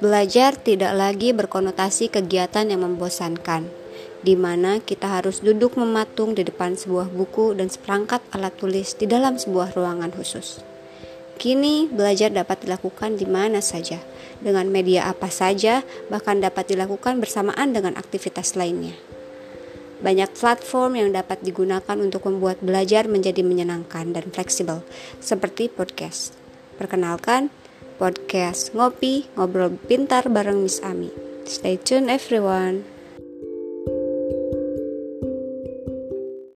Belajar tidak lagi berkonotasi kegiatan yang membosankan, di mana kita harus duduk mematung di depan sebuah buku dan seperangkat alat tulis di dalam sebuah ruangan khusus. Kini, belajar dapat dilakukan di mana saja, dengan media apa saja, bahkan dapat dilakukan bersamaan dengan aktivitas lainnya. Banyak platform yang dapat digunakan untuk membuat belajar menjadi menyenangkan dan fleksibel, seperti podcast. Perkenalkan, podcast Ngopi Ngobrol Pintar bareng Miss Ami. Stay tuned everyone.